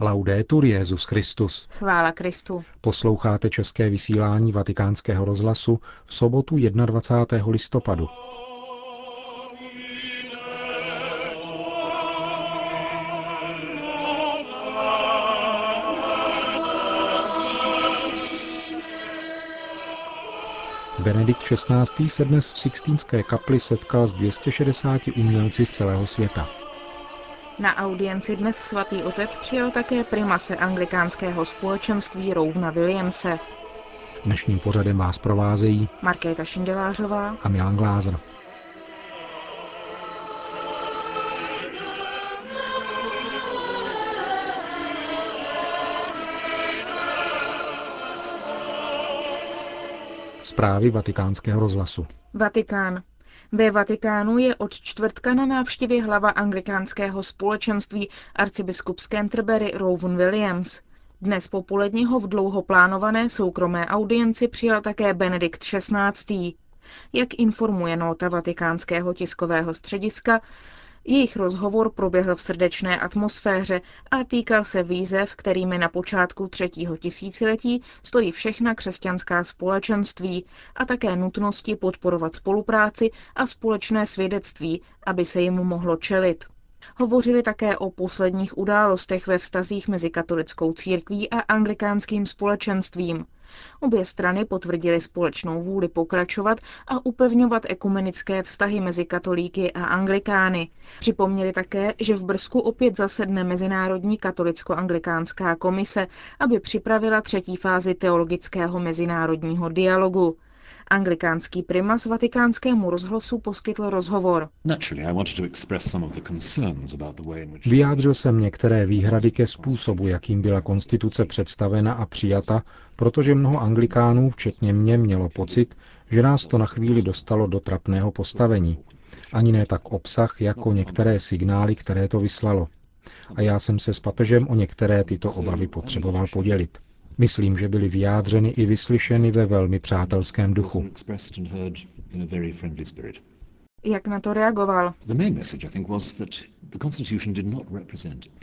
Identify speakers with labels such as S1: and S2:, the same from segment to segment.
S1: Laudetur Jezus Christus.
S2: Chvála Kristu.
S1: Posloucháte české vysílání Vatikánského rozhlasu v sobotu 21. listopadu. Benedikt XVI. se dnes v Sixtínské kapli setkal s 260 umělci z celého světa.
S2: Na audienci dnes svatý otec přijel také primase anglikánského společenství Rouvna Williamse.
S1: Dnešním pořadem vás provázejí
S2: Markéta Šindelářová
S1: a Milan Glázer. Zprávy vatikánského rozhlasu.
S2: Vatikán. Ve Vatikánu je od čtvrtka na návštěvě hlava anglikánského společenství arcibiskup z Canterbury Rowan Williams. Dnes popoledně ho v dlouho plánované soukromé audienci přijal také Benedikt XVI. Jak informuje nota vatikánského tiskového střediska, jejich rozhovor proběhl v srdečné atmosféře a týkal se výzev, kterými na počátku třetího tisíciletí stojí všechna křesťanská společenství a také nutnosti podporovat spolupráci a společné svědectví, aby se jim mohlo čelit. Hovořili také o posledních událostech ve vztazích mezi katolickou církví a anglikánským společenstvím. Obě strany potvrdily společnou vůli pokračovat a upevňovat ekumenické vztahy mezi katolíky a anglikány. Připomněli také, že v Brzku opět zasedne Mezinárodní katolicko-anglikánská komise, aby připravila třetí fázi teologického mezinárodního dialogu. Anglikánský primas vatikánskému rozhlasu poskytl rozhovor.
S1: Vyjádřil jsem některé výhrady ke způsobu, jakým byla konstituce představena a přijata, protože mnoho anglikánů, včetně mě, mělo pocit, že nás to na chvíli dostalo do trapného postavení. Ani ne tak obsah, jako některé signály, které to vyslalo. A já jsem se s papežem o některé tyto obavy potřeboval podělit. Myslím, že byly vyjádřeny i vyslyšeny ve velmi přátelském duchu.
S2: Jak na to reagoval?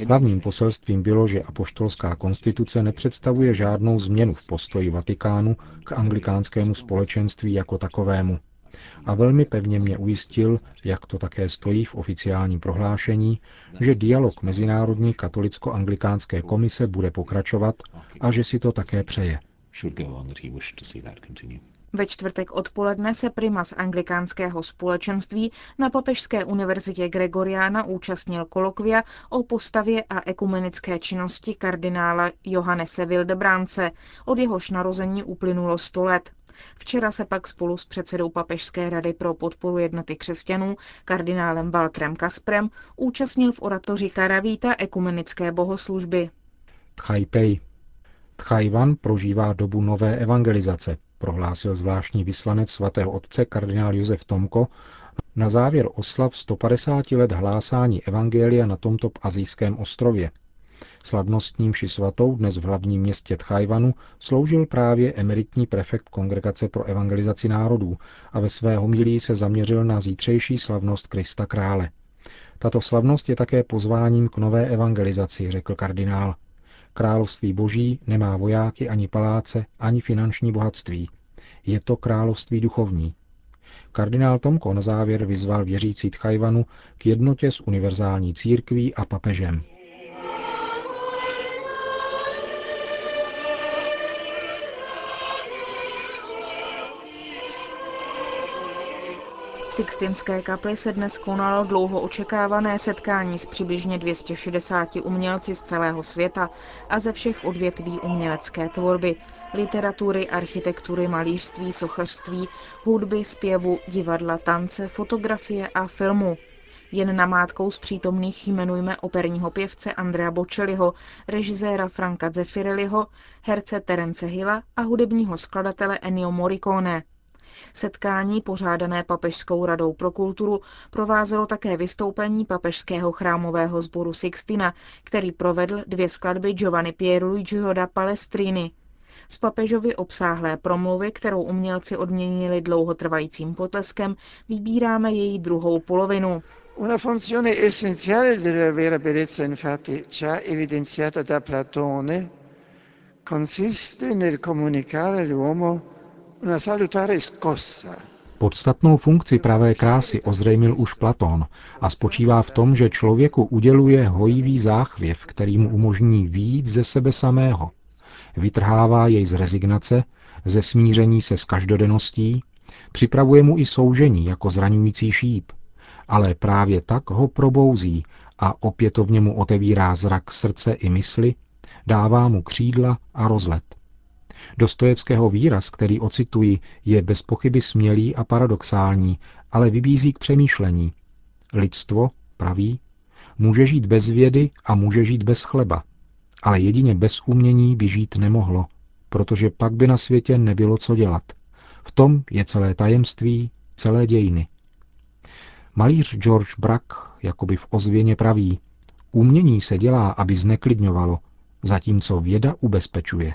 S1: Hlavním poselstvím bylo, že apoštolská konstituce nepředstavuje žádnou změnu v postoji Vatikánu k anglikánskému společenství jako takovému a velmi pevně mě ujistil, jak to také stojí v oficiálním prohlášení, že dialog Mezinárodní katolicko-anglikánské komise bude pokračovat a že si to také přeje.
S2: Ve čtvrtek odpoledne se primas anglikánského společenství na Papežské univerzitě Gregoriana účastnil kolokvia o postavě a ekumenické činnosti kardinála Johannese Wildebrance, od jehož narození uplynulo 100 let. Včera se pak spolu s předsedou Papežské rady pro podporu jednoty křesťanů, kardinálem Waltrem Kasprem, účastnil v oratoři Karavíta ekumenické bohoslužby.
S1: Tchajpej. Tchajvan prožívá dobu nové evangelizace, prohlásil zvláštní vyslanec svatého otce kardinál Josef Tomko na závěr oslav 150 let hlásání evangelia na tomto azijském ostrově. Slavnostní mši svatou dnes v hlavním městě Tchajvanu sloužil právě emeritní prefekt Kongregace pro evangelizaci národů a ve své homilí se zaměřil na zítřejší slavnost Krista krále. Tato slavnost je také pozváním k nové evangelizaci, řekl kardinál. Království boží nemá vojáky ani paláce, ani finanční bohatství. Je to království duchovní. Kardinál Tomko na závěr vyzval věřící Tchajvanu k jednotě s univerzální církví a papežem.
S2: Sixtinské kapli se dnes konalo dlouho očekávané setkání s přibližně 260 umělci z celého světa a ze všech odvětví umělecké tvorby, literatury, architektury, malířství, sochařství, hudby, zpěvu, divadla, tance, fotografie a filmu. Jen namátkou z přítomných jmenujme operního pěvce Andrea Bocelliho, režiséra Franka Zeffirelliho, herce Terence Hilla a hudebního skladatele Ennio Morricone. Setkání pořádané Papežskou radou pro kulturu provázelo také vystoupení papežského chrámového sboru Sixtina, který provedl dvě skladby Giovanni Pierluigiho da Palestrini. Z papežovy obsáhlé promluvy, kterou umělci odměnili dlouhotrvajícím potleskem, vybíráme její druhou polovinu.
S3: Una funzione essenziale della vera bellezza, infatti, evidenziata da Platone, consiste nel comunicare.
S1: Podstatnou funkci pravé krásy ozřejmil už Platón a spočívá v tom, že člověku uděluje hojivý záchvěv, který mu umožní výjít ze sebe samého. Vytrhává jej z rezignace, ze smíření se s každodenností, připravuje mu i soužení jako zraňující šíp, ale právě tak ho probouzí a opětovně mu otevírá zrak srdce i mysli, dává mu křídla a rozlet. Dostojevského výraz, který ocituji, je bez pochyby smělý a paradoxální, ale vybízí k přemýšlení. Lidstvo, praví, může žít bez vědy a může žít bez chleba, ale jedině bez umění by žít nemohlo, protože pak by na světě nebylo co dělat. V tom je celé tajemství, celé dějiny. Malíř George Brack, jakoby v ozvěně praví, umění se dělá, aby zneklidňovalo, zatímco věda ubezpečuje.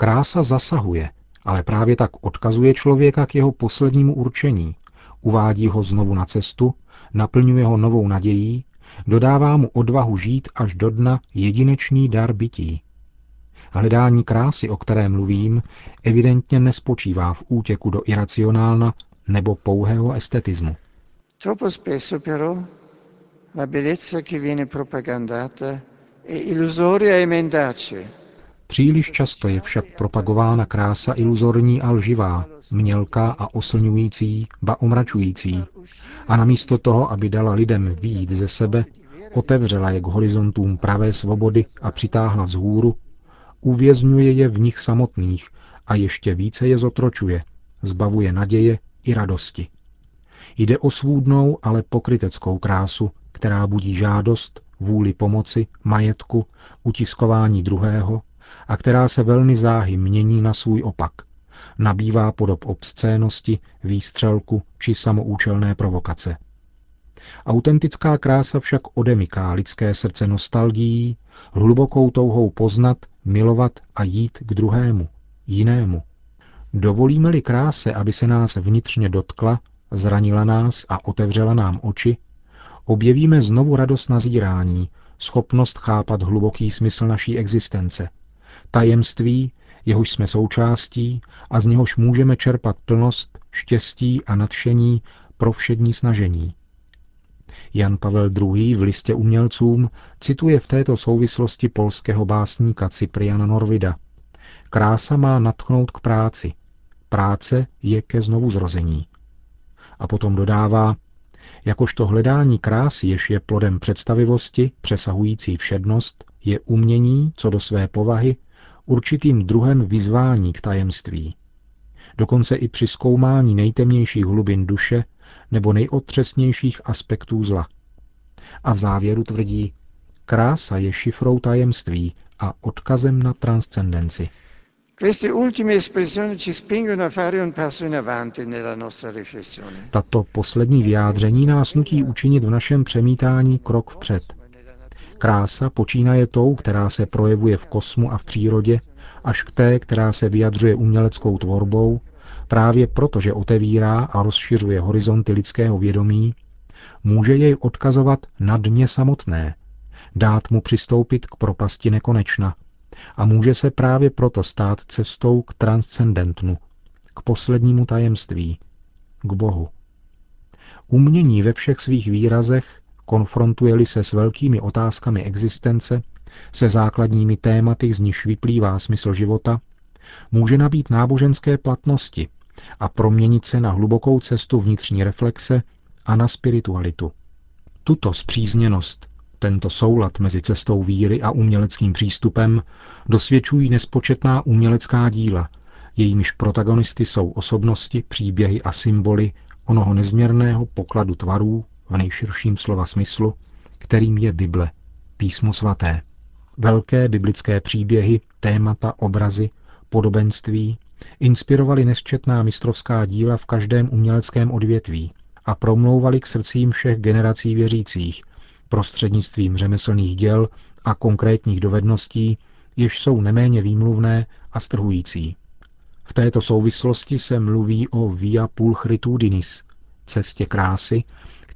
S1: Krása zasahuje, ale právě tak odkazuje člověka k jeho poslednímu určení, uvádí ho znovu na cestu, naplňuje ho novou nadějí, dodává mu odvahu žít až do dna jedinečný dar bytí. Hledání krásy, o které mluvím, evidentně nespočívá v útěku do iracionálna nebo pouhého estetismu.
S3: Troppo spesso però la bellezza che viene propagandata è illusoria e mendace.
S1: Příliš často je však propagována krása iluzorní a lživá, mělká a oslňující, ba omračující. A namísto toho, aby dala lidem výjít ze sebe, otevřela je k horizontům pravé svobody a přitáhla vzhůru, uvězňuje je v nich samotných a ještě více je zotročuje, zbavuje naděje i radosti. Jde o svůdnou, ale pokryteckou krásu, která budí žádost, vůli pomoci, majetku, utiskování druhého a která se velmi záhy mění na svůj opak. Nabývá podob obscénosti, výstřelku či samoučelné provokace. Autentická krása však odemyká lidské srdce nostalgií, hlubokou touhou poznat, milovat a jít k druhému, jinému. Dovolíme-li kráse, aby se nás vnitřně dotkla, zranila nás a otevřela nám oči, objevíme znovu radost nazírání, schopnost chápat hluboký smysl naší existence, tajemství, jehož jsme součástí a z něhož můžeme čerpat plnost, štěstí a nadšení pro všední snažení. Jan Pavel II. v listě umělcům cituje v této souvislosti polského básníka Cypriana Norvida. Krása má natchnout k práci. Práce je ke znovuzrození. A potom dodává, jakožto hledání krásy, jež je plodem představivosti, přesahující všednost, je umění, co do své povahy, určitým druhem vyzvání k tajemství. Dokonce i při zkoumání nejtemnějších hlubin duše nebo nejotřesnějších aspektů zla. A v závěru tvrdí, krása je šifrou tajemství a odkazem na transcendenci. Tato poslední vyjádření nás nutí učinit v našem přemítání krok vpřed. Krása počínaje tou, která se projevuje v kosmu a v přírodě, až k té, která se vyjadřuje uměleckou tvorbou, právě proto, že otevírá a rozšiřuje horizonty lidského vědomí, může jej odkazovat na dně samotné, dát mu přistoupit k propasti nekonečna a může se právě proto stát cestou k transcendentnu, k poslednímu tajemství, k Bohu. Umění ve všech svých výrazech, konfrontuje-li se s velkými otázkami existence, se základními tématy, z nichž vyplývá smysl života, může nabít náboženské platnosti a proměnit se na hlubokou cestu vnitřní reflexe a na spiritualitu. Tuto zpřízněnost, tento soulad mezi cestou víry a uměleckým přístupem dosvědčují nespočetná umělecká díla, jejímiž protagonisty jsou osobnosti, příběhy a symboly onoho nezměrného pokladu tvarů v nejširším slova smyslu, kterým je Bible, písmo svaté. Velké biblické příběhy, témata, obrazy, podobenství inspirovali nesčetná mistrovská díla v každém uměleckém odvětví a promlouvali k srdcím všech generací věřících prostřednictvím řemeslných děl a konkrétních dovedností, jež jsou neméně výmluvné a strhující. V této souvislosti se mluví o via pulchritudinis, cestě krásy,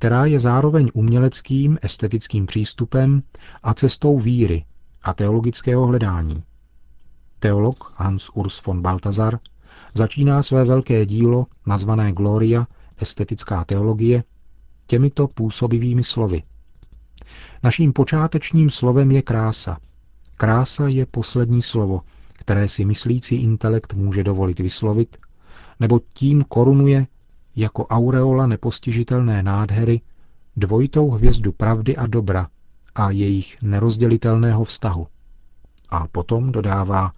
S1: která je zároveň uměleckým, estetickým přístupem a cestou víry a teologického hledání. Teolog Hans Urs von Balthasar začíná své velké dílo, nazvané Gloria, estetická teologie, těmito působivými slovy. Naším počátečním slovem je krása. Krása je poslední slovo, které si myslící intelekt může dovolit vyslovit, nebo tím korunuje jako aureola nepostižitelné nádhery dvojitou hvězdu pravdy a dobra a jejich nerozdělitelného vztahu. A potom dodává,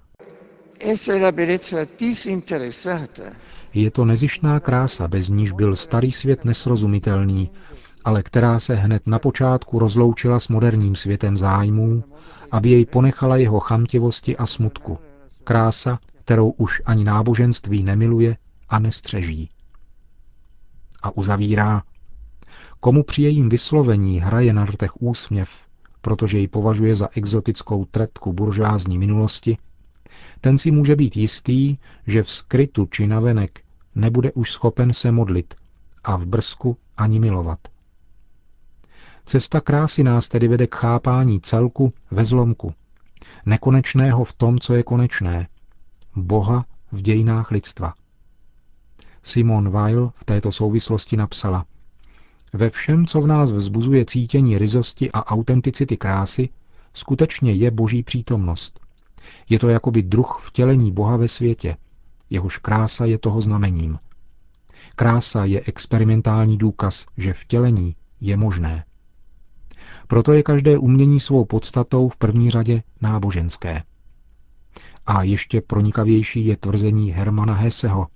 S1: je to nezištná krása, bez níž byl starý svět nesrozumitelný, ale která se hned na počátku rozloučila s moderním světem zájmů, aby jej ponechala jeho chamtivosti a smutku. Krása, kterou už ani náboženství nemiluje a nestřeží. A uzavírá, komu při jejím vyslovení hraje na rtech úsměv, protože ji považuje za exotickou tretku buržázní minulosti, ten si může být jistý, že v skrytu či navenek nebude už schopen se modlit a v brzku ani milovat. Cesta krásy nás tedy vede k chápání celku ve zlomku, nekonečného v tom, co je konečné, Boha v dějinách lidstva. Simon Weil v této souvislosti napsala Ve všem, co v nás vzbuzuje cítění ryzosti a autenticity krásy, skutečně je boží přítomnost. Je to jakoby druh vtělení Boha ve světě, jehož krása je toho znamením. Krása je experimentální důkaz, že vtělení je možné. Proto je každé umění svou podstatou v první řadě náboženské. A ještě pronikavější je tvrzení Hermana Hesseho.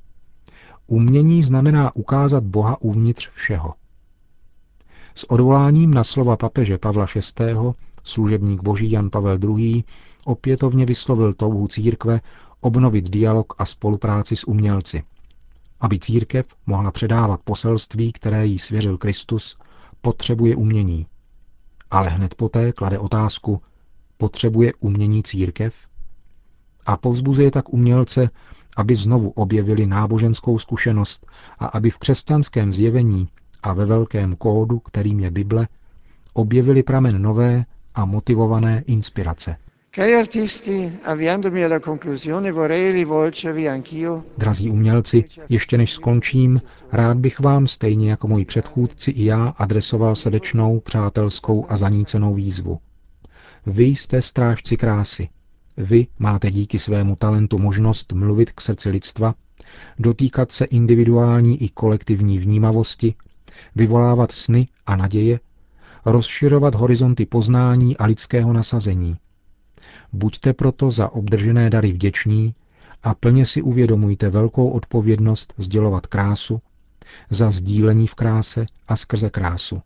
S1: Umění znamená ukázat Boha uvnitř všeho. S odvoláním na slova papeže Pavla VI. služebník boží Jan Pavel II. opětovně vyslovil touhu církve obnovit dialog a spolupráci s umělci, aby církev mohla předávat poselství, které jí svěřil Kristus, potřebuje umění. Ale hned poté klade otázku, potřebuje umění církev? A povzbuzuje tak umělce, aby znovu objevili náboženskou zkušenost a aby v křesťanském zjevení a ve velkém kódu, kterým je Bible, objevili pramen nové a motivované inspirace. Drazí umělci, ještě než skončím, rád bych vám, stejně jako moji předchůdci i já, adresoval srdečnou, přátelskou a zanícenou výzvu. Vy jste strážci krásy. Vy máte díky svému talentu možnost mluvit k srdci lidstva, dotýkat se individuální i kolektivní vnímavosti, vyvolávat sny a naděje, rozšiřovat horizonty poznání a lidského nasazení – Buďte proto za obdržené dary vděční a plně si uvědomujte velkou odpovědnost sdělovat krásu, za sdílení v kráse a skrze krásu.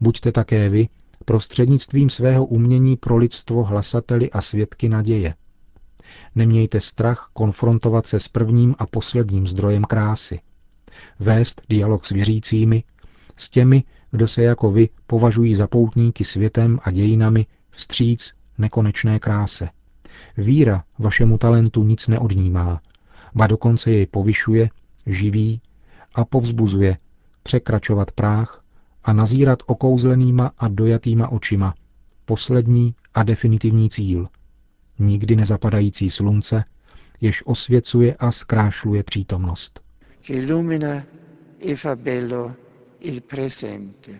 S1: Buďte také vy prostřednictvím svého umění pro lidstvo hlasateli a svědky naděje. Nemějte strach konfrontovat se s prvním a posledním zdrojem krásy. Vést dialog s věřícími, s těmi, kdo se jako vy považují za poutníky světem a dějinami, vstříc nekonečné kráse. Víra vašemu talentu nic neodnímá, ba dokonce jej povyšuje, živí a povzbuzuje překračovat práh a nazírat okouzlenýma a dojatýma očima poslední a definitivní cíl. Nikdy nezapadající slunce, jež osvěcuje a zkrášluje přítomnost. e fa bello il presente.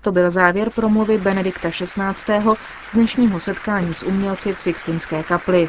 S2: To byl závěr promluvy Benedikta XVI. z dnešního setkání s umělci v Sixtinské kapli.